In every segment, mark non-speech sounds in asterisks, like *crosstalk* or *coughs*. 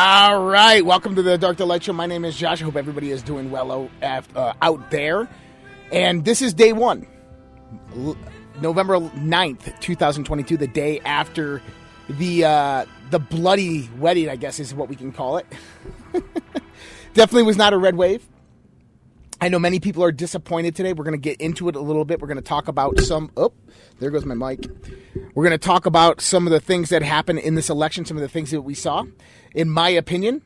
All right, welcome to the Dark to Light Show. My name is Josh. I hope everybody is doing well o- uh, out there. And this is day one, November 9th, 2022, the day after the uh, the bloody wedding, I guess is what we can call it. *laughs* Definitely was not a red wave. I know many people are disappointed today. We're going to get into it a little bit. We're going to talk about some. Oh, there goes my mic. We're going to talk about some of the things that happened in this election, some of the things that we saw. In my opinion,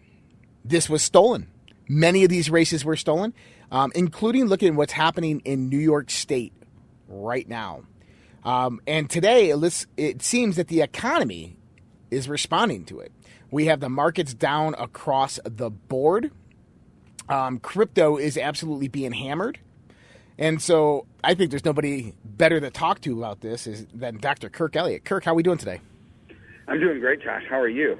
this was stolen. Many of these races were stolen, um, including looking at what's happening in New York State right now. Um, and today, it seems that the economy is responding to it. We have the markets down across the board. Um, crypto is absolutely being hammered. And so I think there's nobody better to talk to about this is, than Dr. Kirk Elliott. Kirk, how are we doing today? I'm doing great, Josh. How are you?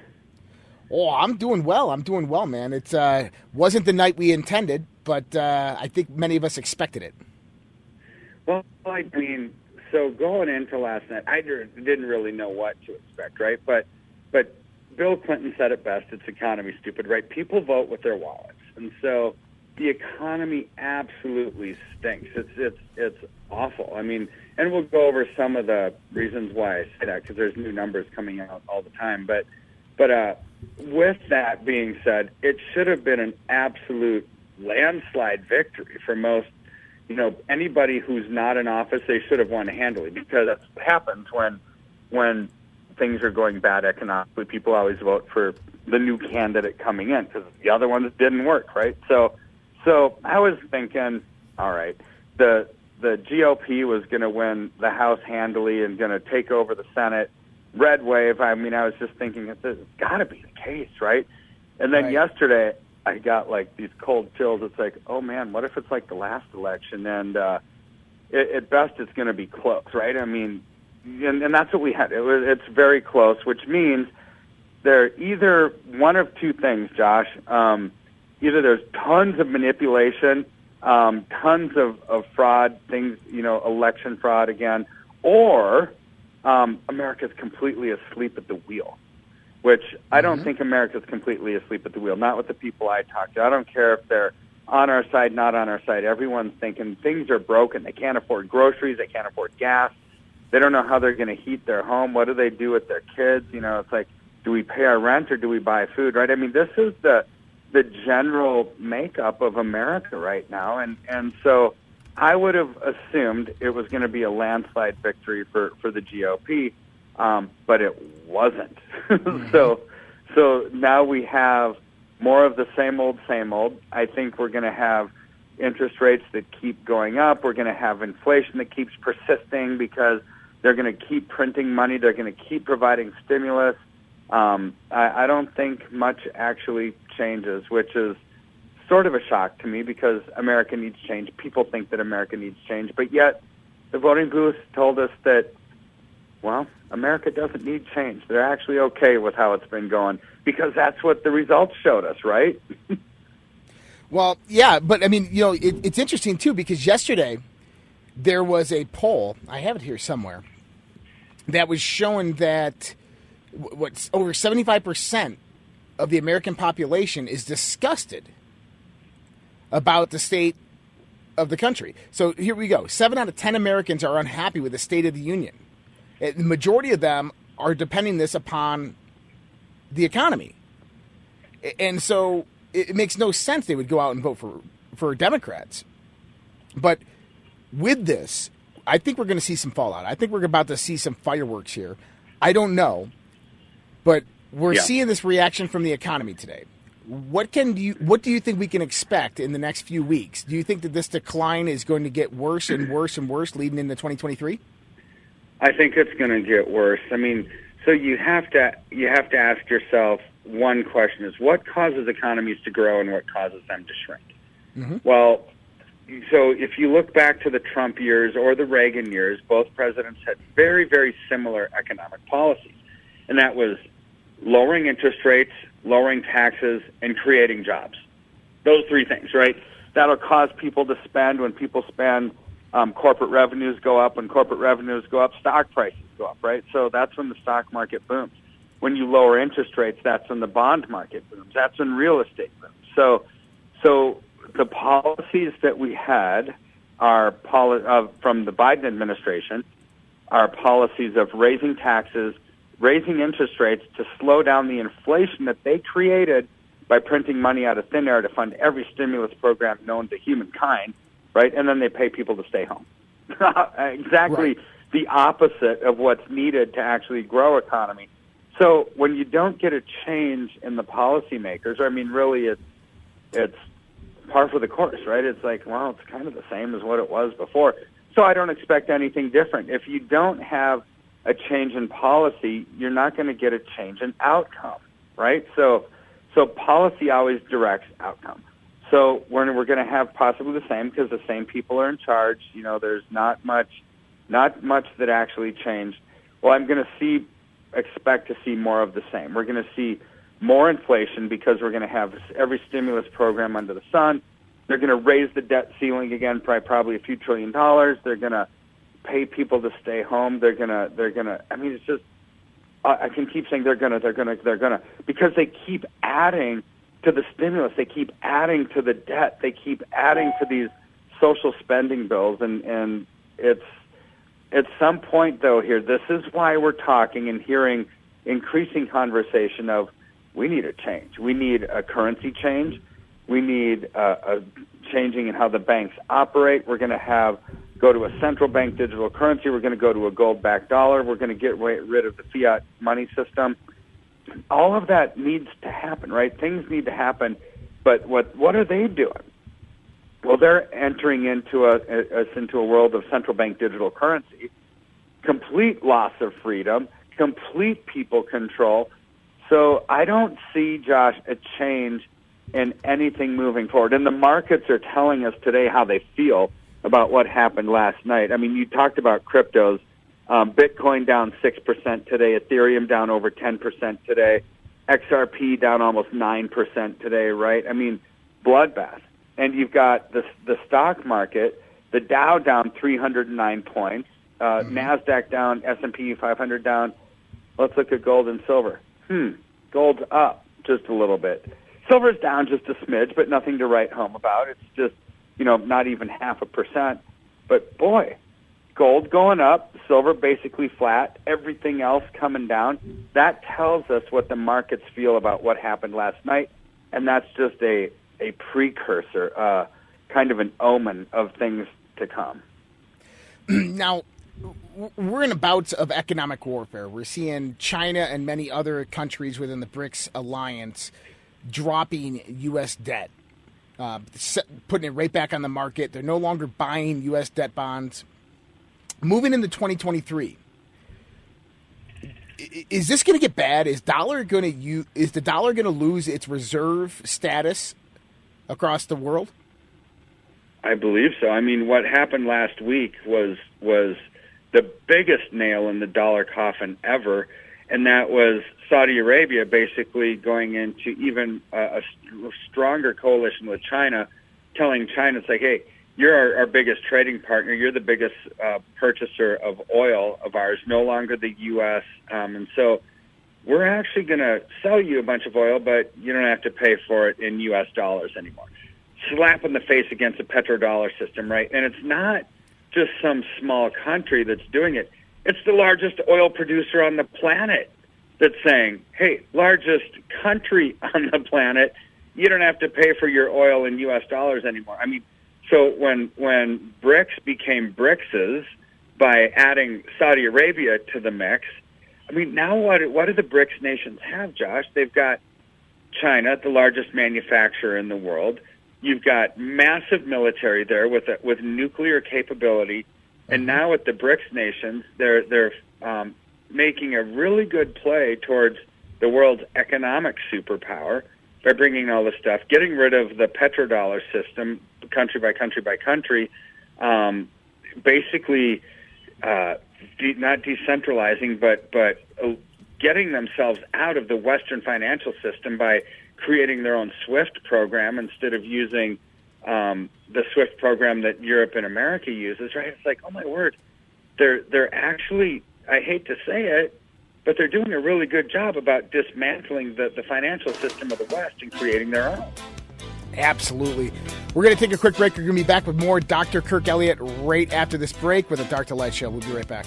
Oh, I'm doing well. I'm doing well, man. It uh, wasn't the night we intended, but uh, I think many of us expected it. Well, I mean, so going into last night, I didn't really know what to expect, right? But, but Bill Clinton said it best: "It's economy stupid, right? People vote with their wallets, and so the economy absolutely stinks. It's it's it's awful. I mean, and we'll go over some of the reasons why I say that because there's new numbers coming out all the time, but. But uh, with that being said, it should have been an absolute landslide victory for most you know, anybody who's not in office, they should have won handily because that's what happens when when things are going bad economically. People always vote for the new candidate coming in because the other ones didn't work, right? So, so I was thinking, all right, the the GOP was going to win the House handily and going to take over the Senate. Red wave. I mean, I was just thinking, this has got to be the case, right? And then Right. yesterday, I got like these cold chills. It's like, oh man, what if it's like the last election? And uh, it, at best, it's going to be close, right? I mean, and, and that's what we had. It was, it's very close, which means they're either one of two things, Josh. Um, either there's tons of manipulation, um, tons of, of fraud, things, you know, election fraud again, or um, America's completely asleep at the wheel which I don't think America's completely asleep at the wheel. Not with the people I talk to. I don't care if they're on our side, not on our side. Everyone's thinking things are broken. They can't afford groceries. They can't afford gas. They don't know how they're going to heat their home. What do they do with their kids? You know, it's like, do we pay our rent or do we buy food? Right? I mean, this is the the general makeup of America right now, and and so I would have assumed it was going to be a landslide victory for for the GOP um, but it wasn't. *laughs* so, so now we have more of the same old, same old. I think we're going to have interest rates that keep going up. We're going to have inflation that keeps persisting because they're going to keep printing money. They're going to keep providing stimulus. Um, I, I don't think much actually changes, which is sort of a shock to me because America needs change. People think that America needs change, but yet the voting booth told us that well, America doesn't need change. They're actually okay with how it's been going because that's what the results showed us, right? *laughs* Well, yeah, but I mean, you know, it, it's interesting too because yesterday there was a poll. I have it here somewhere that was showing that what's over seventy five percent of the American population is disgusted about the state of the country. So here we go: seven out of ten Americans are unhappy with the State of the Union. Uh, The majority of them are depending this upon the economy. And so it, it makes no sense they would go out and vote for, for Democrats. But with this, I think we're going to see some fallout. I think we're about to see some fireworks here. I don't know, but we're Yeah. seeing this reaction from the economy today. What can you what do you think we can expect in the next few weeks? Do you think that this decline is going to get worse and worse and worse leading into 2023? I think it's going to get worse. I mean, so you have to you have to ask yourself, one question is what causes economies to grow and what causes them to shrink. Mm-hmm. Well, so if you look back to the Trump years or the Reagan years, both presidents had very, very similar economic policies. And that was lowering interest rates, lowering taxes, and creating jobs. Those three things, right? That'll cause people to spend. When people spend, um, corporate revenues go up. When corporate revenues go up, stock prices go up, right? So that's when the stock market booms. When you lower interest rates, that's when the bond market booms. That's when real estate booms. So, so the policies that we had are poli- uh, from the Biden administration are policies of raising taxes, raising interest rates to slow down the inflation that they created by printing money out of thin air to fund every stimulus program known to humankind, right? And then they pay people to stay home. *laughs* exactly Right. the opposite of what's needed to actually grow economy. So when you don't get a change in the policymakers, I mean, really, it's it's par for the course, right? It's like, well, it's kind of the same as what it was before. So I don't expect anything different. If you don't have a change in policy, you're not going to get a change in outcome, right? So, so policy always directs outcome. So we're we're going to have possibly the same because the same people are in charge. You know, there's not much, not much that actually changed. Well, I'm going to see, expect to see more of the same. We're going to see more inflation because we're going to have every stimulus program under the sun. They're going to raise the debt ceiling again by probably a few trillion dollars. They're going to pay people to stay home. They're to they're to I mean it's just I I can keep saying they're to they're to they're to because they keep adding to the stimulus. They keep adding to the debt. They keep adding to these social spending bills and and it's at some point though here this is why we're talking and hearing increasing conversation of we need a change. We need a currency change. We need uh, a changing in how the banks operate. We're going to have go to a central bank digital currency. We're going to go to a gold-backed dollar. We're going to get rid of the fiat money system. All of that needs to happen, right? Things need to happen, but what what are they doing? Well, they're entering into a, us into a world of central bank digital currency, complete loss of freedom, complete people control. So I don't see, Josh, a change in anything moving forward. And the markets are telling us today how they feel about what happened last night. I mean, you talked about cryptos. Um, Bitcoin down 6% today, Ethereum down over 10% today, XRP down almost 9% today, right? I mean, bloodbath. And you've got the, the stock market, the Dow down 309 points, uh, NASDAQ down, S&P 500 down. Let's look at gold and silver. Hmm, gold's up just a little bit. Silver's down just a smidge, but nothing to write home about. It's just, you know, not even half a percent. But boy, gold going up, silver basically flat, everything else coming down. That tells us what the markets feel about what happened last night, and that's just a a precursor, uh, kind of an omen of things to come. *clears throat* now we're in a bout of economic warfare. We're seeing China and many other countries within the BRICS alliance dropping U.S. debt, uh, putting it right back on the market. They're no longer buying U.S. debt bonds. Moving into 2023, is this going to get bad? Is dollar going to is the dollar going to lose its reserve status across the world? I believe so. I mean, what happened last week was was the biggest nail in the dollar coffin ever, and that was Saudi Arabia basically going into even a, a stronger coalition with China, telling China it's like, hey, you're our, our biggest trading partner. You're the biggest uh, purchaser of oil of ours, no longer the U.S. Um, and so we're actually going to sell you a bunch of oil, but you don't have to pay for it in U.S. dollars anymore. Slap in the face against a petrodollar system, right? And it's not just some small country that's doing it. It's the largest oil producer on the planet that's saying, hey, largest country *laughs* on the planet, you don't have to pay for your oil in U.S. dollars anymore. I mean, so when when BRICS became BRICSes by adding Saudi Arabia to the mix, I mean, now what what do the BRICS nations have, Josh? They've got China, the largest manufacturer in the world. You've got massive military there with a, with nuclear capability, and now with the BRICS nations, they're they're um, making a really good play towards the world's economic superpower by bringing all this stuff, getting rid of the petrodollar system, country by country by country, um, basically uh, de- not decentralizing, but but uh, getting themselves out of the Western financial system by creating their own SWIFT program instead of using um, the SWIFT program that Europe and America uses. Right? It's like, oh my word, they're they're actually. I hate to say it, but they're doing a really good job about dismantling the, the financial system of the West and creating their own. Absolutely. We're going to take a quick break. We're going to be back with more Dr. Kirk Elliott right after this break with Dark to Light Show. We'll be right back.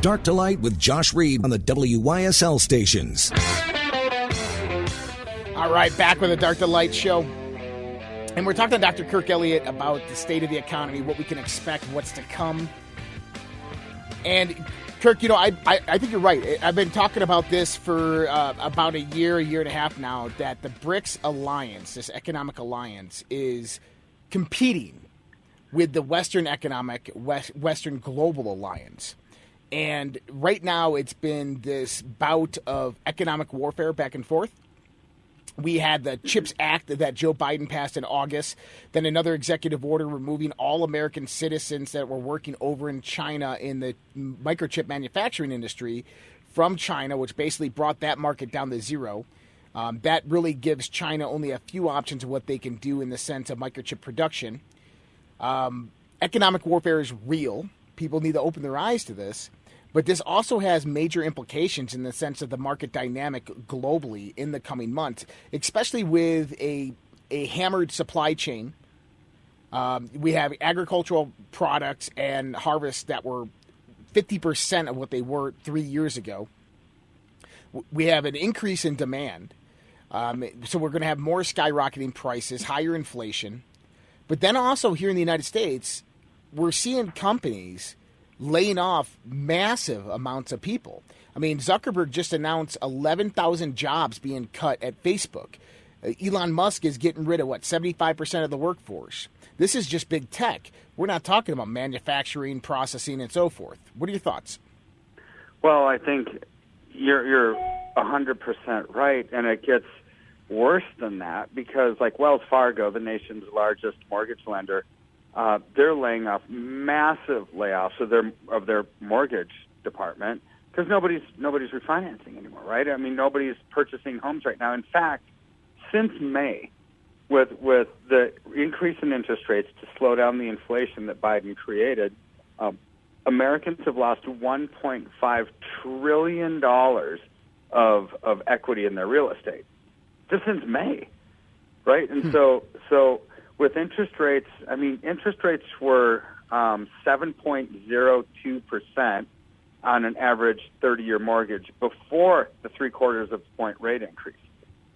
Dark to Light with Josh Reed on the WYSL stations. All right, back with the Dark to Light show. And we're talking to Dr. Kirk Elliott about the state of the economy, what we can expect, what's to come. And Kirk, you know, I, I, I think you're right. I've been talking about this for uh, about a year, a year and a half now, that the BRICS alliance, this economic alliance, is competing with the Western economic, West, Western global alliance. And right now, it's been this bout of economic warfare back and forth. We had the CHIPS Act that Joe Biden passed in August, then another executive order removing all American citizens that were working over in China in the microchip manufacturing industry from China, which basically brought that market down to zero. Um, that really gives China only a few options of what they can do in the sense of microchip production. Um, economic warfare is real. People need to open their eyes to this. But this also has major implications in the sense of the market dynamic globally in the coming months, especially with a, a hammered supply chain. Um, we have agricultural products and harvests that were 50% of what they were three years ago. We have an increase in demand. Um, so we're going to have more skyrocketing prices, higher inflation. But then also here in the United States, we're seeing companies laying off massive amounts of people. I mean, Zuckerberg just announced 11,000 jobs being cut at Facebook. Uh, Elon Musk is getting rid of what 75% of the workforce. This is just big tech. We're not talking about manufacturing, processing, and so forth. What are your thoughts? Well, I think you're you're hundred percent right, and it gets worse than that because, like Wells Fargo, the nation's largest mortgage lender, uh, they're laying off massive layoffs of their of their mortgage department because nobody's nobody's refinancing anymore, right? I mean, nobody's purchasing homes right now. In fact, since May, with with the increase in interest rates to slow down the inflation that Biden created, um, Americans have lost 1.5 trillion dollars of of equity in their real estate just since May, right? And so so with interest rates, I mean, interest rates were um, 7.02 percent on an average 30-year mortgage before the three quarters of point rate increase.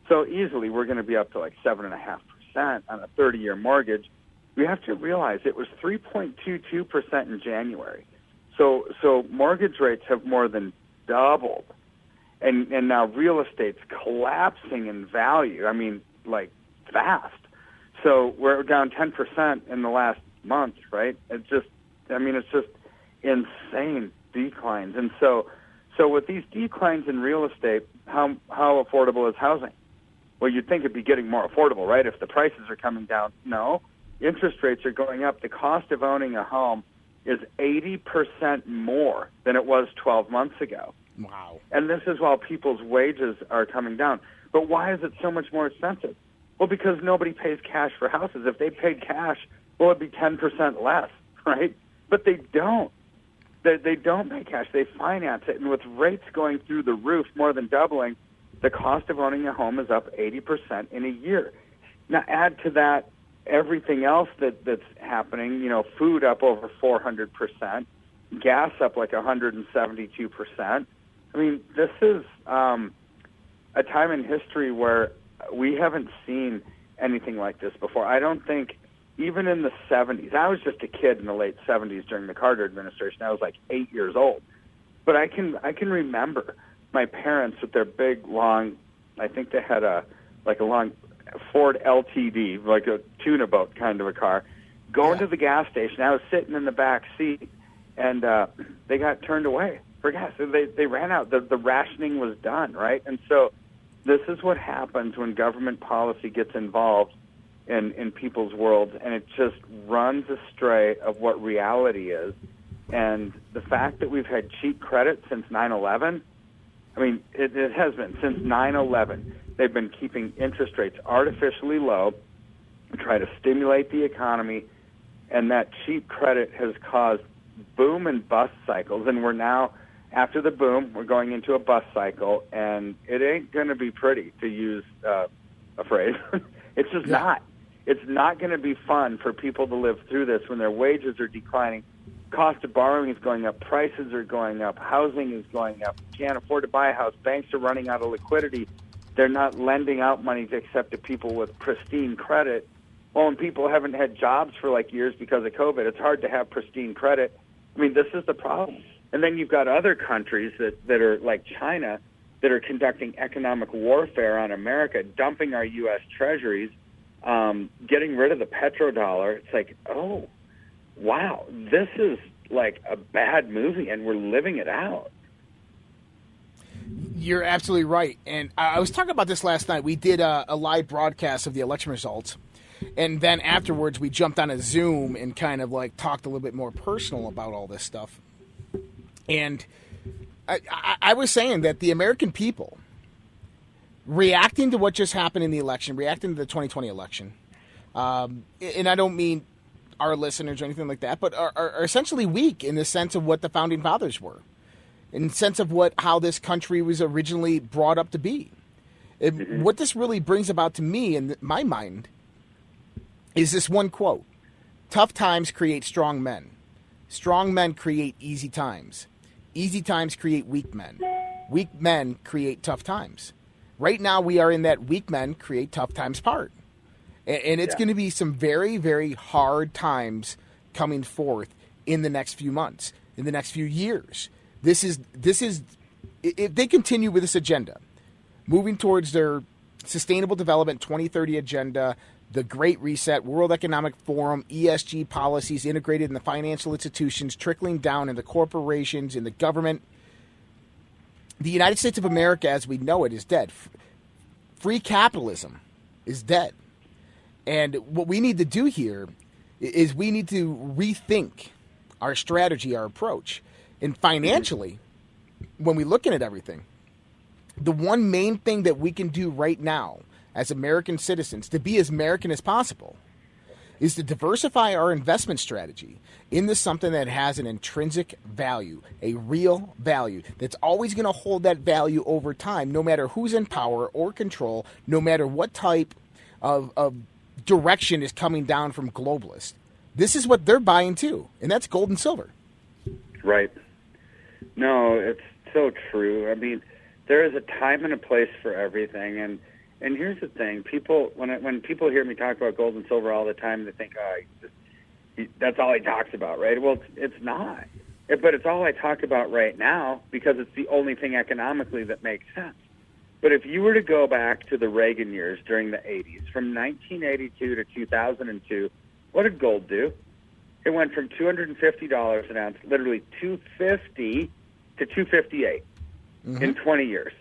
So easily, we're going to be up to like seven and a half percent on a 30-year mortgage. We have to realize it was 3.22 percent in January. So so mortgage rates have more than doubled, and and now real estate's collapsing in value. I mean, like fast. So we're down 10 percent in the last month, right? It's just, I mean, it's just insane declines. And so, so with these declines in real estate, how how affordable is housing? Well, you'd think it'd be getting more affordable, right? If the prices are coming down. No, interest rates are going up. The cost of owning a home is 80% more than it was 12 months ago. Wow. And this is while people's wages are coming down. But why is it so much more expensive? Well, because nobody pays cash for houses. If they paid cash, well, it'd be 10% less, *laughs* right? But they don't. They, they don't pay cash. They finance it. And with rates going through the roof, more than doubling, the cost of owning a home is up 80% in a year. Now, add to that everything else that, that's happening, you know, food up over 400%, gas up like 172%. I mean, this is um, a time in history where we haven't seen anything like this before. I don't think even in the 70s. I was just a kid in the late 70s during the Carter administration. I was like 8 years old. But I can I can remember my parents with their big long I think they had a like a long Ford LTD, like a tuna boat kind of a car, going Yeah. to the gas station. I was sitting in the back seat and uh they got turned away for gas. They they ran out. The the rationing was done, right? And so this is what happens when government policy gets involved in in people's worlds, and it just runs astray of what reality is. And the fact that we've had cheap credit since 9/11, I mean, it, it has been since 9/11. They've been keeping interest rates artificially low, to try to stimulate the economy, and that cheap credit has caused boom and bust cycles. And we're now after the boom, we're going into a bust cycle, and it ain't going to be pretty, to use uh, a phrase. *laughs* it's just Yeah. not. It's not going to be fun for people to live through this when their wages are declining, cost of borrowing is going up, prices are going up, housing is going up. You can't afford to buy a house. Banks are running out of liquidity. They're not lending out money except to people with pristine credit. Well, and people haven't had jobs for like years because of COVID. It's hard to have pristine credit. I mean, this is the problem. And then you've got other countries that, that are like China that are conducting economic warfare on America, dumping our U.S. treasuries, um, getting rid of the petrodollar. It's like, oh, wow, this is like a bad movie, and we're living it out. You're absolutely right. And I was talking about this last night. We did a, a live broadcast of the election results. And then afterwards, we jumped on a Zoom and kind of like talked a little bit more personal about all this stuff. And I, I, I was saying that the American people reacting to what just happened in the election, reacting to the 2020 election, um, and I don't mean our listeners or anything like that, but are, are, are essentially weak in the sense of what the founding fathers were in the sense of what how this country was originally brought up to be. It, What this really brings about to me in my mind is this one quote: "Tough times create strong men. Strong men create easy times. Easy times create weak men. Weak men create tough times." Right now, we are in that weak men create tough times part, and, and it's Yeah. going to be some very, very hard times coming forth in the next few months, in the next few years. This is this is if they continue with this agenda, moving towards their sustainable development 2030 agenda, the Great Reset, World Economic Forum, ESG policies integrated in the financial institutions, trickling down in the corporations, in the government. The United States of America, as we know it, is dead. Free capitalism is dead. And what we need to do here is we need to rethink our strategy, our approach. And financially, when we're looking at everything, the one main thing that we can do right now as American citizens to be as American as possible is to diversify our investment strategy into something that has an intrinsic value, a real value that's always going to hold that value over time, no matter who's in power or control, no matter what type of, of direction is coming down from globalists. This is what they're buying too, and that's gold and silver. Right. No, it's so true. I mean, there is a time and a place for everything, and and here's the thing: people when I, when people hear me talk about gold and silver all the time, they think, oh, just, he, that's all he talks about, right? Well, it's, it's not, it, but it's all I talk about right now because it's the only thing economically that makes sense. But if you were to go back to the Reagan years during the 80s, from 1982 to 2002, what did gold do? It went from $250 an ounce, literally 250 to 258 mm-hmm. in 20 years.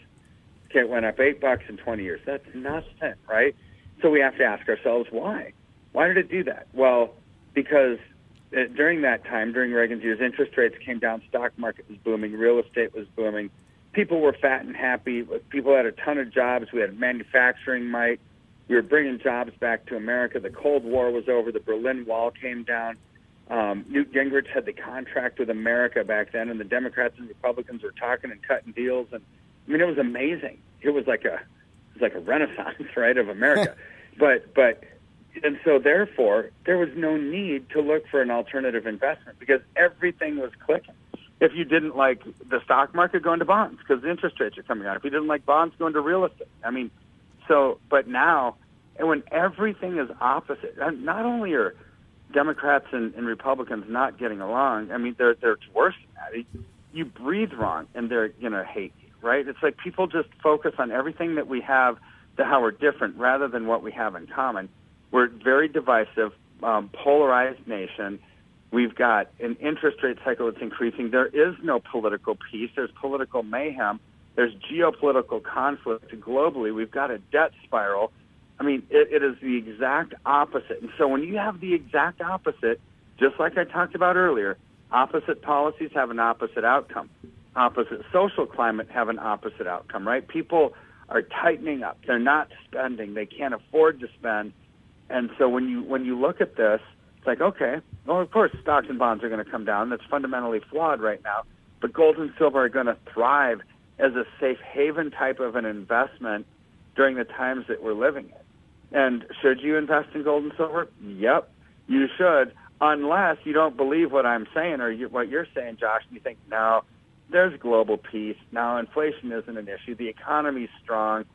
Okay, it went up eight bucks in 20 years. That's nothing, right? So we have to ask ourselves why. Why did it do that? Well, because uh, during that time, during Reagan's years, interest rates came down, stock market was booming, real estate was booming, people were fat and happy. People had a ton of jobs. We had manufacturing might. We were bringing jobs back to America. The Cold War was over. The Berlin Wall came down. Um, Newt Gingrich had the contract with America back then, and the Democrats and Republicans were talking and cutting deals. And I mean, it was amazing. It was like a it was like a renaissance, *laughs* right, of America. *laughs* but but and so therefore there was no need to look for an alternative investment because everything was clicking if you didn't like the stock market, going to bonds because the interest rates are coming out. If you didn't like bonds, going to real estate. I mean, so but now, and when everything is opposite, not only are Democrats and, and Republicans not getting along, I mean, they're they're worse than that. You breathe wrong, and they're gonna hate you, right? It's like people just focus on everything that we have, to how we're different, rather than what we have in common. We're very divisive, um, polarized nation We've got an interest rate cycle that's increasing. There is no political peace. There's political mayhem. There's geopolitical conflict globally. We've got a debt spiral. I mean, it, it is the exact opposite. And so when you have the exact opposite, just like I talked about earlier, opposite policies have an opposite outcome. Opposite social climate have an opposite outcome, right? People are tightening up. They're not spending. They can't afford to spend. And so when you when you look at this, it's like, okay, well, of course, stocks and bonds are going to come down. That's fundamentally flawed right now. But gold and silver are going to thrive as a safe haven type of an investment during the times that we're living in. And should you invest in gold and silver? Yep, you should, unless you don't believe what I'm saying or you, what you're saying, Josh, and you think, no, there's global peace. Now, inflation isn't an issue. The economy's strong.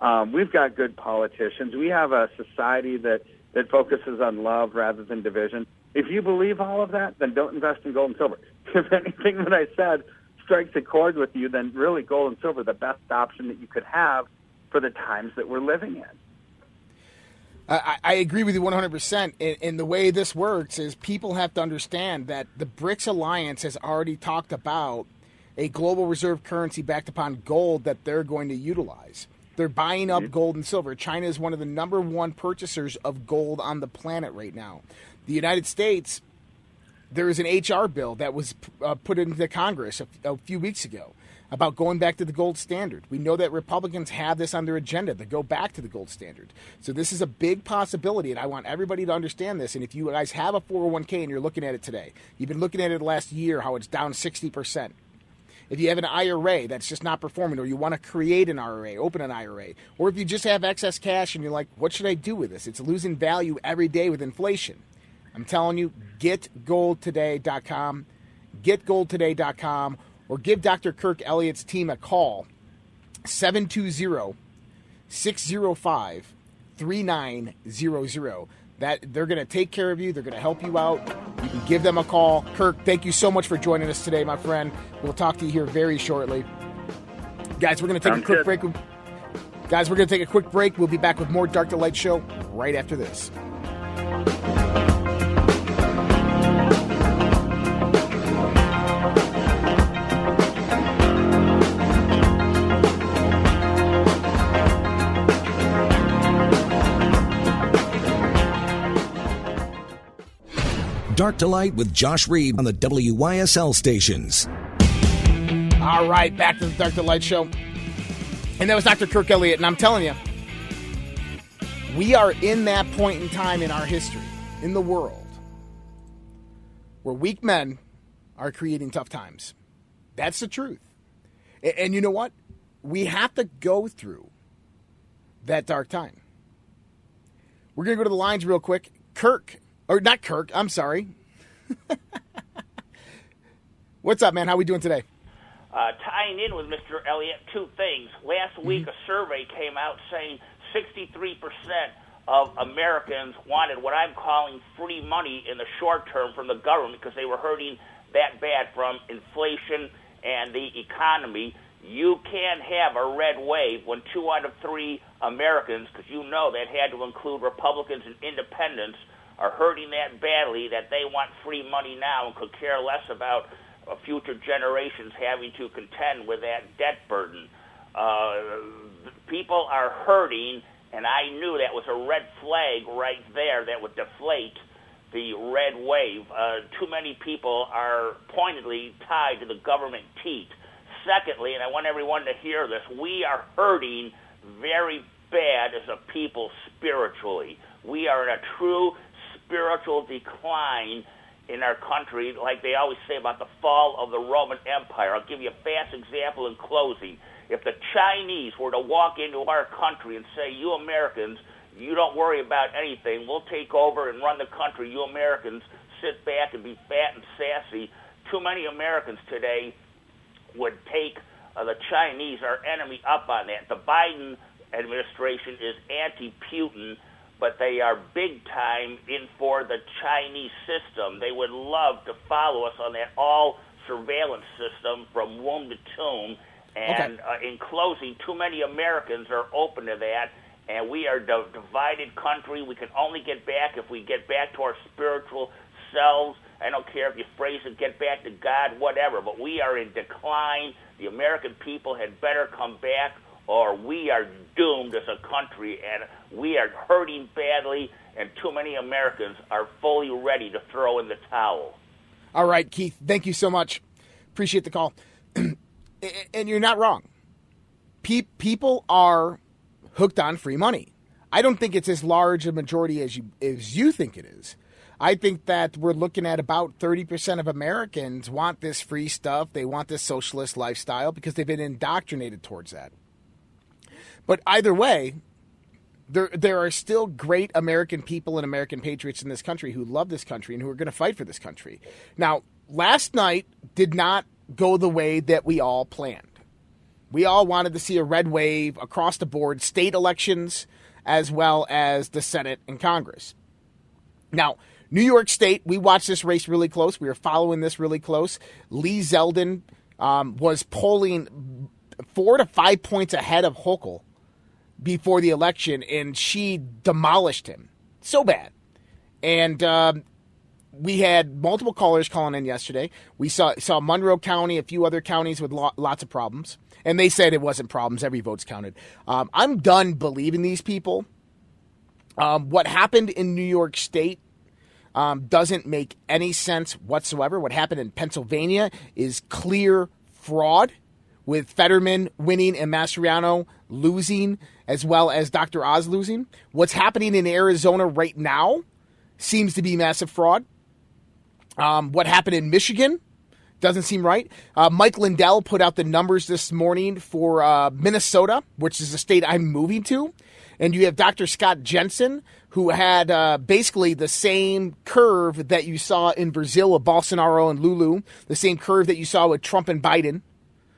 Um, we've got good politicians. We have a society that – that focuses on love rather than division. If you believe all of that, then don't invest in gold and silver. *laughs* If anything that I said strikes a chord with you, then really gold and silver the best option that you could have for the times that we're living in. I, I agree with you 100%. And, and the way this works is people have to understand that the BRICS alliance has already talked about a global reserve currency backed upon gold that they're going to utilize. They're buying up gold and silver. China is one of the number one purchasers of gold on the planet right now. The United States, there is an HR bill that was uh, put into Congress a, a few weeks ago about going back to the gold standard. We know that Republicans have this on their agenda to go back to the gold standard. So this is a big possibility, and I want everybody to understand this. And if you guys have a 401k and you're looking at it today, you've been looking at it last year, how it's down 60%. If you have an IRA that's just not performing, or you want to create an IRA, open an IRA, or if you just have excess cash and you're like, what should I do with this? It's losing value every day with inflation. I'm telling you, getgoldtoday.com, getgoldtoday.com, or give Dr. Kirk Elliott's team a call, 720 605 3900 that they're going to take care of you. They're going to help you out. You can give them a call. Kirk, thank you so much for joining us today, my friend. We'll talk to you here very shortly. Guys, we're going to take a quick good. break. Guys, we're going to take a quick break. We'll be back with more Dark to Light Show right after this. Dark to Light with Josh Reed on the WYSL stations. All right, back to the Dark to Light show. And that was Dr. Kirk Elliott. And I'm telling you, we are in that point in time in our history, in the world, where weak men are creating tough times. That's the truth. And you know what? We have to go through that dark time. We're going to go to the lines real quick. Kirk, or not Kirk, I'm sorry. *laughs* What's up, man? How we doing today? Uh, tying in with Mr. Elliott, two things. Last week, a survey came out saying 63% of Americans wanted what I'm calling free money in the short term from the government because they were hurting that bad from inflation and the economy. You can't have a red wave when two out of three Americans, because you know that had to include Republicans and independents, are hurting that badly that they want free money now and could care less about uh, future generations having to contend with that debt burden. Uh, people are hurting, and I knew that was a red flag right there that would deflate the red wave. Uh, too many people are pointedly tied to the government teat. Secondly, and I want everyone to hear this, we are hurting very bad as a people spiritually. We are in a true spiritual decline in our country, like they always say about the fall of the Roman Empire. I'll give you a fast example in closing. If the Chinese were to walk into our country and say, You Americans, you don't worry about anything, we'll take over and run the country, you Americans sit back and be fat and sassy, too many Americans today would take uh, the Chinese, our enemy, up on that. The Biden administration is anti Putin but they are big time in for the Chinese system. They would love to follow us on that all surveillance system from womb to tomb. And uh, in closing, too many Americans are open to that. And we are a divided country. We can only get back if we get back to our spiritual selves. I don't care if you phrase it, get back to God, whatever. But we are in decline. The American people had better come back or we are doomed as a country and we are hurting badly and too many Americans are fully ready to throw in the towel. All right, Keith, thank you so much. Appreciate the call. *clears throat* and you're not wrong. Pe- people are hooked on free money. I don't think it's as large a majority as you as you think it is. I think that we're looking at about 30% of Americans want this free stuff. They want this socialist lifestyle because they've been indoctrinated towards that. But either way, there there are still great American people and American patriots in this country who love this country and who are going to fight for this country. Now, last night did not go the way that we all planned. We all wanted to see a red wave across the board, state elections as well as the Senate and Congress. Now, New York State, we watched this race really close. We were following this really close. Lee Zeldin um, was polling four to five points ahead of Hochul before the election, and she demolished him so bad. And um, we had multiple callers calling in yesterday. We saw saw Monroe County, a few other counties with lo- lots of problems, and they said it wasn't problems. Every vote's counted. Um, I'm done believing these people. Um, what happened in New York State um, doesn't make any sense whatsoever. What happened in Pennsylvania is clear fraud, with Fetterman winning and Mastriano losing, as well as Dr. Oz losing. What's happening in Arizona right now seems to be massive fraud. Um, what happened in Michigan doesn't seem right. Uh, Mike Lindell put out the numbers this morning for uh, Minnesota, which is the state I'm moving to. And you have Dr. Scott Jensen, who had uh, basically the same curve that you saw in Brazil with Bolsonaro and Lulu, the same curve that you saw with Trump and Biden.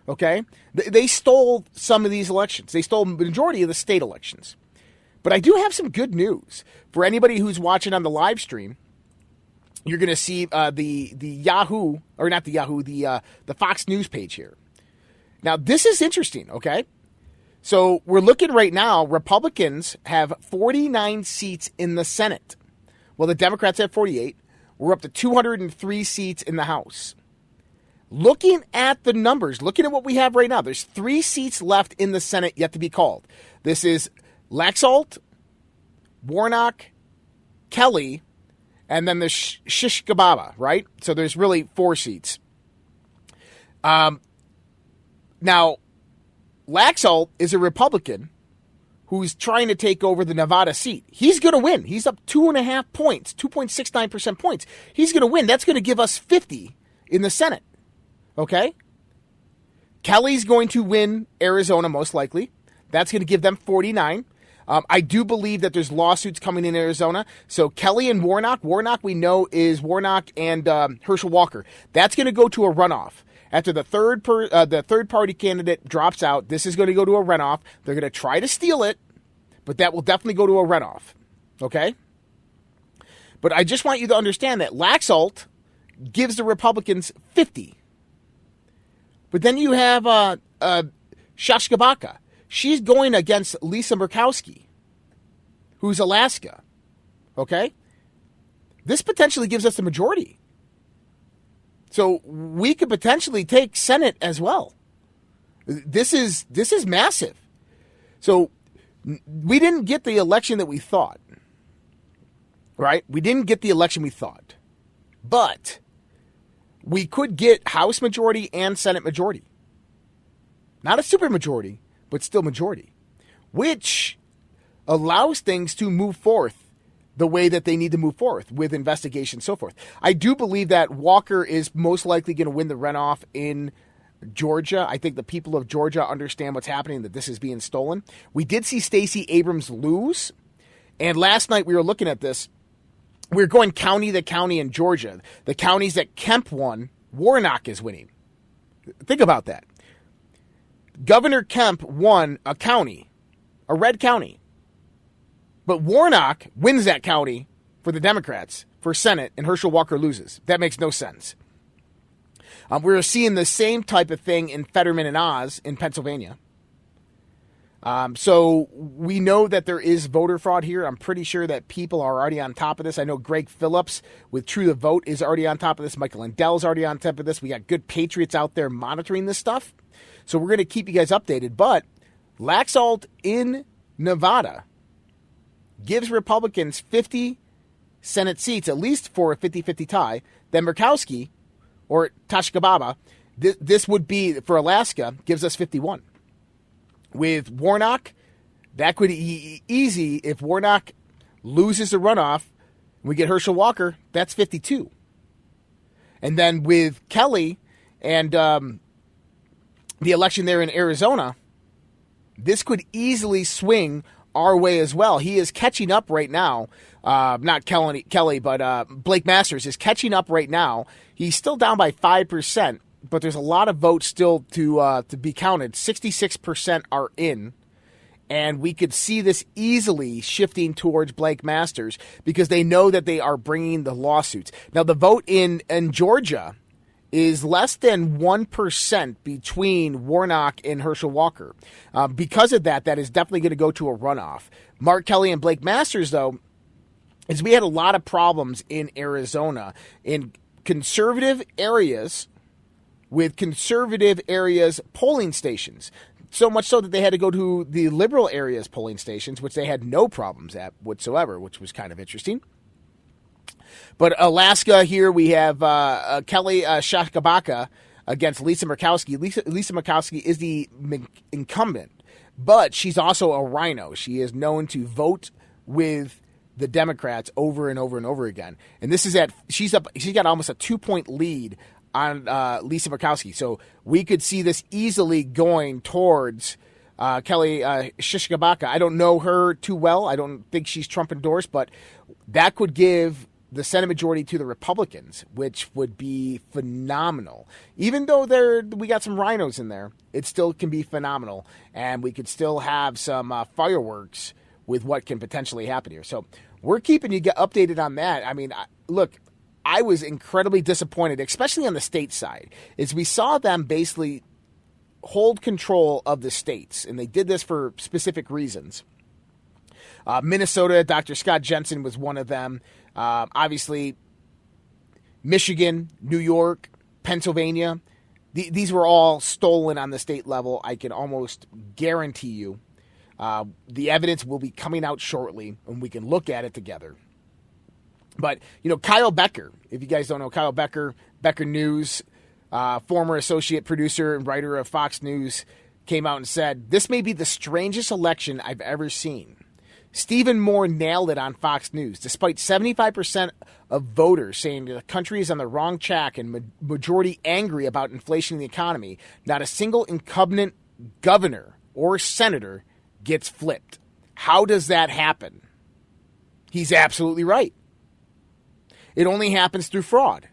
Okay? They, stole some of these elections, they stole the majority of the state elections. But I do have some good news for anybody who's watching on the live stream you're going to see uh, the the Yahoo or not the Yahoo the uh, the Fox News page here. Now this is interesting. Okay, so we're looking right now. Republicans have 49 seats in the Senate. Well, the Democrats have 48. We're up to 203 seats in the House. Looking at the numbers, looking at what we have right now, there's three seats left in the Senate yet to be called. This is Laxalt, Warnock, Kelly, and then the Sh- Shishkababa, right? So there's really four seats. Um, now, Laxalt is a Republican who's trying to take over the Nevada seat. He's going to win. He's up two and a half points, 2.69% points. He's going to win. That's going to give us 50 in the Senate. Okay? Kelly's going to win Arizona most likely. That's going to give them 49. Um, I do believe that there's lawsuits coming in Arizona. So Kelly and Warnock, Warnock we know is Warnock and um, Herschel Walker. That's going to go to a runoff. After the third per, uh, the third party candidate drops out, this is going to go to a runoff. They're going to try to steal it, but that will definitely go to a runoff. Okay. But I just want you to understand that Laxalt gives the Republicans 50. But then you have uh, uh, Shashkabaka. She's going against Lisa Murkowski, who's Alaska. Okay? This potentially gives us the majority. So we could potentially take Senate as well. This is this is massive. So we didn't get the election that we thought. Right? We didn't get the election we thought. But we could get House majority and Senate majority. Not a super majority, but still majority, which allows things to move forth the way that they need to move forth with investigation and so forth. I do believe that Walker is most likely going to win the runoff in Georgia. I think the people of Georgia understand what's happening, that this is being stolen. We did see Stacey Abrams lose. And last night we were looking at this. We are going county to county in Georgia. The counties that Kemp won, Warnock is winning. Think about that. Governor Kemp won a county, a red county. But Warnock wins that county for the Democrats for Senate, and Herschel Walker loses. That makes no sense. Um, we're seeing the same type of thing in Fetterman and Oz in Pennsylvania. Um, so we know that there is voter fraud here. I'm pretty sure that people are already on top of this. I know Gregg Phillips with True the Vote is already on top of this. Michael Lindell's already on top of this. We got good patriots out there monitoring this stuff. So we're going to keep you guys updated. But Laxalt in Nevada gives Republicans 50 Senate seats, at least for a 50 50 tie. Then Murkowski or Tashkababa, this, this would be for Alaska, gives us 51. With Warnock, that could be easy if Warnock loses the runoff. We get Herschel Walker, that's 52. And then with Kelly and um, the election there in Arizona, this could easily swing our way as well. He is catching up right now. Uh, not Kelly, Kelly, but uh, Blake Masters is catching up right now. He's still down by five percent, but there's a lot of votes still to uh, to be counted. Sixty six percent are in, and we could see this easily shifting towards Blake Masters because they know that they are bringing the lawsuits. Now, the vote in in Georgia is less than 1% between Warnock and Herschel Walker. Uh, because of that, that is definitely going to go to a runoff. Mark Kelly and Blake Masters, though, is we had a lot of problems in Arizona in conservative areas with conservative areas polling stations. So much so that they had to go to the liberal areas polling stations, which they had no problems at whatsoever, which was kind of interesting. But Alaska here we have uh, uh, Kelly uh, Shakabaka against Lisa Murkowski. Lisa, Lisa Murkowski is the incumbent, but she's also a rhino. She is known to vote with the Democrats over and over and over again. And this is at she's up. She's got almost a two point lead on uh, Lisa Murkowski. So we could see this easily going towards. Uh, Kelly uh, Shishkabaka. I don't know her too well. I don't think she's Trump endorsed, but that could give the Senate majority to the Republicans, which would be phenomenal. Even though there we got some rhinos in there, it still can be phenomenal, and we could still have some uh, fireworks with what can potentially happen here. So we're keeping you updated on that. I mean, look, I was incredibly disappointed, especially on the state side, is we saw them basically hold control of the states, and they did this for specific reasons. Uh, Minnesota, Dr. Scott Jensen was one of them. Uh, obviously, Michigan, New York, Pennsylvania, th- these were all stolen on the state level. I can almost guarantee you. Uh, the evidence will be coming out shortly, and we can look at it together. But you know, Kyle Becker. If you guys don't know Kyle Becker, Becker News, uh, former associate producer and writer of Fox News, came out and said this may be the strangest election I've ever seen. Stephen Moore nailed it on Fox News. Despite 75% of voters saying the country is on the wrong track and ma- majority angry about inflation in the economy, not a single incumbent governor or senator gets flipped. How does that happen? He's absolutely right. It only happens through fraud.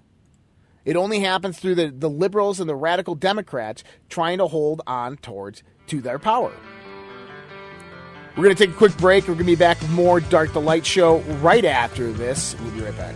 It only happens through the, the liberals and the radical Democrats trying to hold on towards to their power. We're going to take a quick break. We're going to be back with more Dark to Light show right after this. We'll be right back.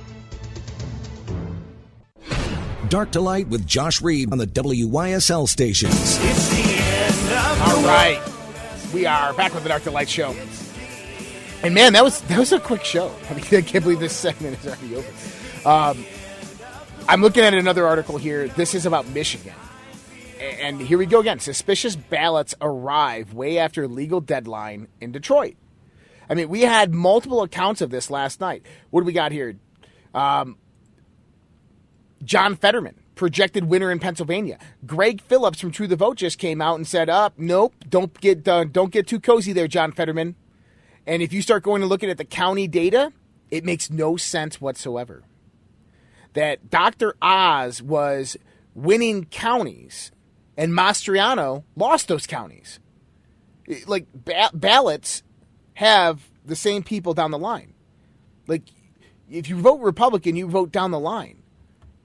Dark to Light with Josh Reed on the WYSL stations. All right, we are back with the Dark to Light show. And man, that was that was a quick show. *laughs* I mean, I can't believe this segment is already over. Um, I'm looking at another article here. This is about Michigan. And here we go again. Suspicious ballots arrive way after legal deadline in Detroit. I mean, we had multiple accounts of this last night. What do we got here? Um, John Fetterman, projected winner in Pennsylvania. Gregg Phillips from True the Vote just came out and said, "Up, nope, don't get uh, don't get too cozy there, John Fetterman." And if you start going and looking at the county data, it makes no sense whatsoever. That Dr. Oz was winning counties and Mastriano lost those counties. Like ba- ballots have the same people down the line. Like if you vote Republican, you vote down the line.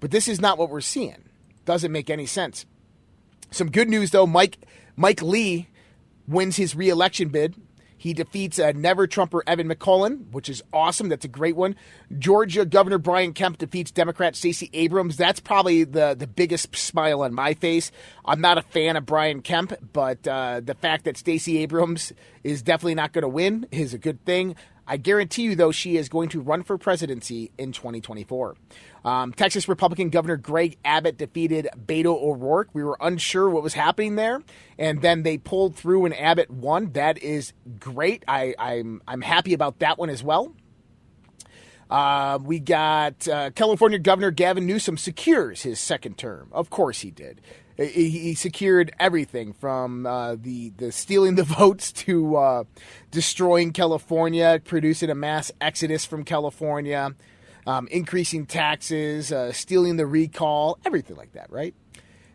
But this is not what we're seeing. Doesn't make any sense. Some good news though, Mike Mike Lee wins his reelection bid. He defeats uh, never Trumper Evan McMullin, which is awesome. That's a great one. Georgia Governor Brian Kemp defeats Democrat Stacey Abrams. That's probably the, the biggest smile on my face. I'm not a fan of Brian Kemp, but uh, the fact that Stacey Abrams is definitely not going to win is a good thing. I guarantee you, though, she is going to run for presidency in 2024. Um, Texas Republican Governor Greg Abbott defeated Beto O'Rourke. We were unsure what was happening there, and then they pulled through and Abbott won. That is great. I, I'm I'm happy about that one as well. Uh, we got uh, California Governor Gavin Newsom secures his second term. Of course he did. He, he secured everything from uh, the the stealing the *laughs* votes to uh, destroying California, producing a mass exodus from California, um, increasing taxes, uh, stealing the recall, everything like that. Right?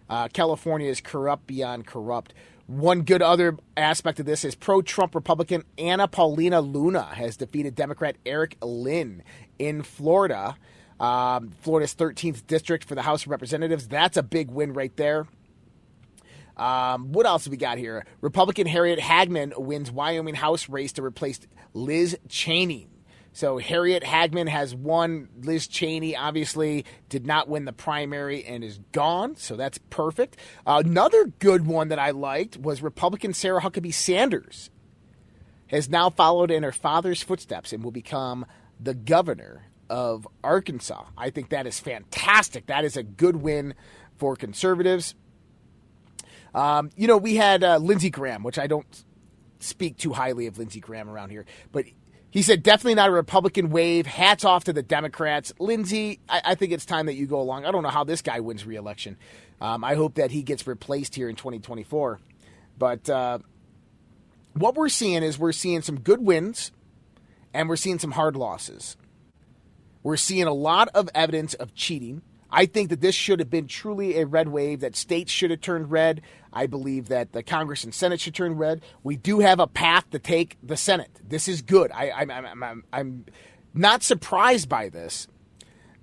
Uh, California is corrupt beyond corrupt. One good other aspect of this is pro Trump Republican Anna Paulina Luna has defeated Democrat Eric Lynn in Florida. Um, Florida's 13th district for the House of Representatives. That's a big win right there. Um, what else we got here? Republican Harriet Hageman wins Wyoming House race to replace Liz Cheney. So Harriet Hageman has won. Liz Cheney obviously did not win the primary and is gone. So that's perfect. Uh, another good one that I liked was Republican Sarah Huckabee Sanders has now followed in her father's footsteps and will become the governor of Arkansas. I think that is fantastic. That is a good win for conservatives. Um, you know, we had uh, Lindsey Graham, which I don't speak too highly of Lindsey Graham around here, but he said definitely not a Republican wave. Hats off to the Democrats. Lindsey, I, I think it's time that you go along. I don't know how this guy wins reelection. Um, I hope that he gets replaced here in 2024. But uh, what we're seeing is we're seeing some good wins and we're seeing some hard losses. We're seeing a lot of evidence of cheating. I think that this should have been truly a red wave, that states should have turned red. I believe that the Congress and Senate should turn red. We do have a path to take the Senate. This is good. I, am I'm, I'm, I'm not surprised by this,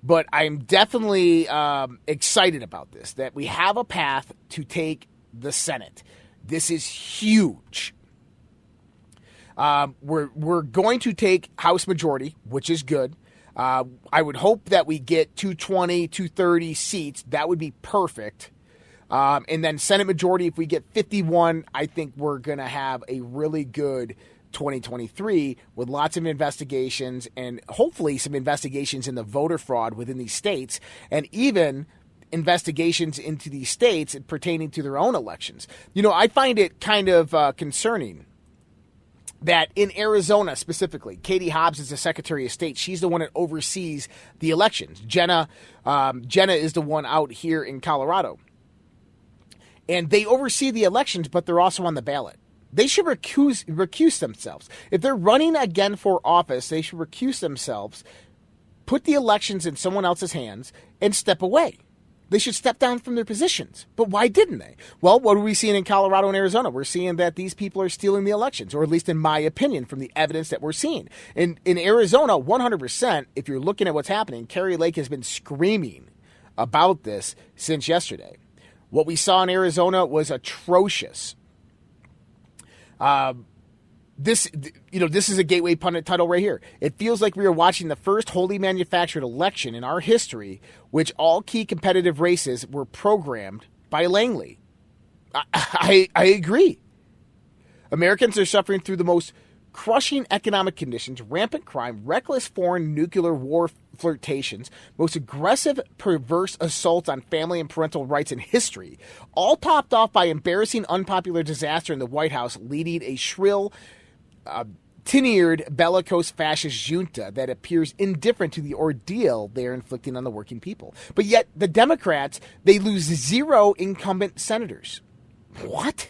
but I'm definitely um, excited about this, that we have a path to take the Senate. This is huge. Um, we're, we're going to take House majority, which is good. Uh, I would hope that we get 220, 230 seats. That would be perfect. Um, and then Senate majority, if we get 51, I think we're going to have a really good 2023 with lots of investigations and hopefully some investigations in the voter fraud within these states and even investigations into these states pertaining to their own elections. You know, I find it kind of uh, concerning that in Arizona specifically, Katie Hobbs is the Secretary of State. She's the one that oversees the elections. Jena, um, Jena is the one out here in Colorado, and they oversee the elections, but they're also on the ballot. They should recuse recuse themselves if they're running again for office. They should recuse themselves, put the elections in someone else's hands, and step away. They should step down from their positions. But why didn't they? Well, what are we seeing in Colorado and Arizona? We're seeing that these people are stealing the elections, or at least in my opinion, from the evidence that we're seeing. In, in Arizona, 100%, if you're looking at what's happening, Kari Lake has been screaming about this since yesterday. What we saw in Arizona was atrocious. Um, this you know this is a gateway pundit title right here. It feels like we are watching the first wholly manufactured election in our history which all key competitive races were programmed by langley. I, *laughs* I, I agree. Americans are suffering through the most crushing economic conditions rampant crime reckless foreign nuclear war flirtations most aggressive perverse assaults on family and parental rights in history all topped off by embarrassing unpopular disaster in the white house leading a shrill uh, tin-eared bellicose fascist junta that appears indifferent to the ordeal they are inflicting on the working people. But yet the Democrats, they lose zero incumbent senators. What?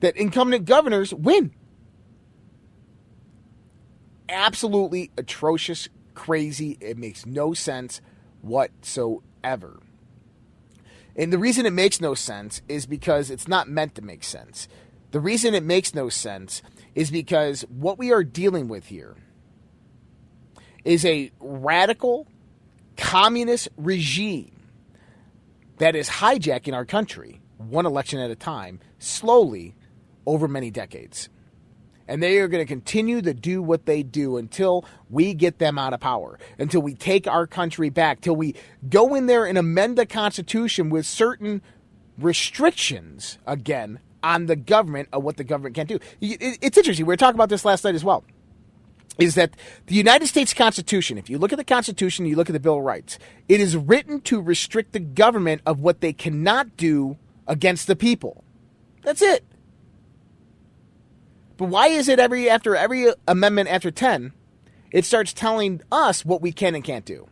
That incumbent governors win. Absolutely atrocious, crazy. It makes no sense whatsoever. And the reason it makes no sense is because it's not meant to make sense. The reason it makes no sense is because what we are dealing with here is a radical communist regime that is hijacking our country one election at a time, slowly over many decades. And they are going to continue to do what they do until we get them out of power, until we take our country back, till we go in there and amend the Constitution with certain restrictions again on the government of what the government can't do. It's interesting. We were talking about this last night as well. Is that the United States Constitution? If you look at the Constitution, you look at the Bill of Rights, it is written to restrict the government of what they cannot do against the people. That's it. But why is it every after every amendment after 10, It starts telling us what we can and can't do.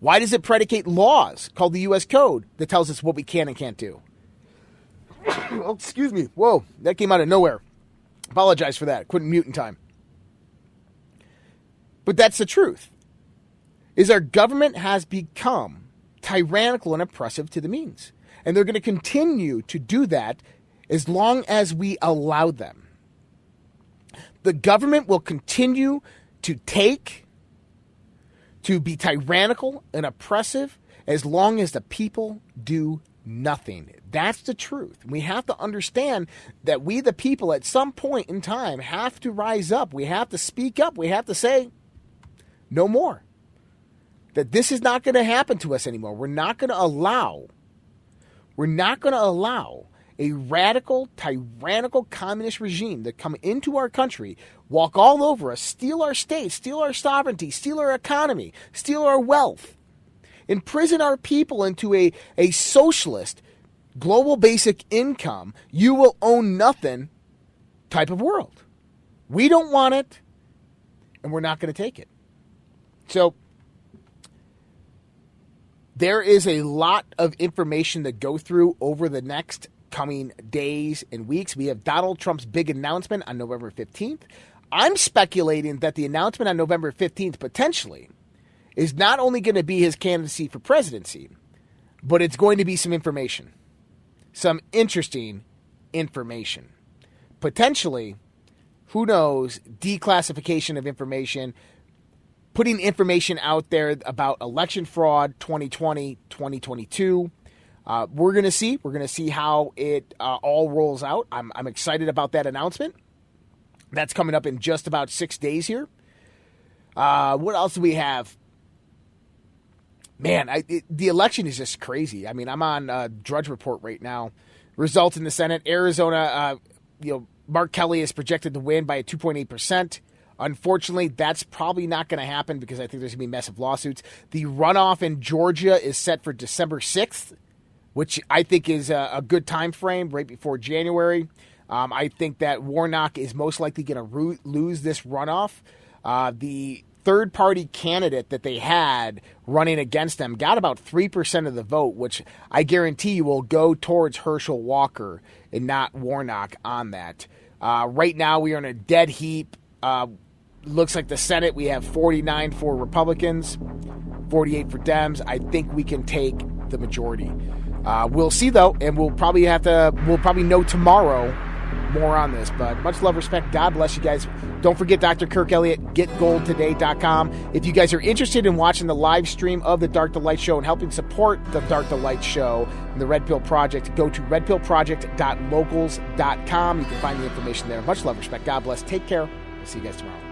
Why does it predicate laws called the U.S. Code that tells us what we can and can't do? *coughs* oh, excuse me. Whoa, that came out of nowhere. Apologize for that. Couldn't mute in time. But that's the truth. Is our government has become tyrannical and oppressive to the means. And they're going to continue to do that as long as we allow them. The government will continue to take, to be tyrannical and oppressive as long as the people do nothing. That's the truth. We have to understand that we, the people, at some point in time, have to rise up. We have to speak up. We have to say, no more. That this is not going to happen to us anymore. We're not going to allow, we're not going to allow a radical, tyrannical communist regime that come into our country, walk all over us, steal our state, steal our sovereignty, steal our economy, steal our wealth, imprison our people into a, a socialist, global basic income, you will own nothing type of world. We don't want it, and we're not going to take it. So, there is a lot of information to go through over the next coming days and weeks. We have Donald Trump's big announcement on November 15th. I'm speculating that the announcement on November 15th potentially is not only going to be his candidacy for presidency, but it's going to be some information, some interesting information. Potentially, who knows, declassification of information, putting information out there about election fraud 2020, 2022. Uh, we're going to see. We're going to see how it uh, all rolls out. I'm, I'm excited about that announcement. That's coming up in just about six days here. Uh, what else do we have? Man, I, it, the election is just crazy. I mean, I'm on uh, Drudge Report right now. Results in the Senate: Arizona, uh, you know, Mark Kelly is projected to win by a 2.8 percent. Unfortunately, that's probably not going to happen because I think there's going to be massive lawsuits. The runoff in Georgia is set for December 6th which I think is a, a good time frame right before January. Um, I think that Warnock is most likely going to ro- lose this runoff. Uh, the third party candidate that they had running against them got about 3% of the vote, which I guarantee you will go towards Herschel Walker and not Warnock on that. Uh, right now, we are in a dead heap. Uh, looks like the Senate, we have 49 for Republicans, 48 for Dems. I think we can take the majority. Uh, we'll see though, and we'll probably have to. We'll probably know tomorrow more on this. But much love, respect. God bless you guys. Don't forget Dr. Kirk Elliott, getgoldtoday.com. If you guys are interested in watching the live stream of the Dark to Light Show and helping support the Dark to Light Show and the Red Pill Project, go to redpillproject.locals.com. You can find the information there. Much love, respect. God bless. Take care. We'll see you guys tomorrow.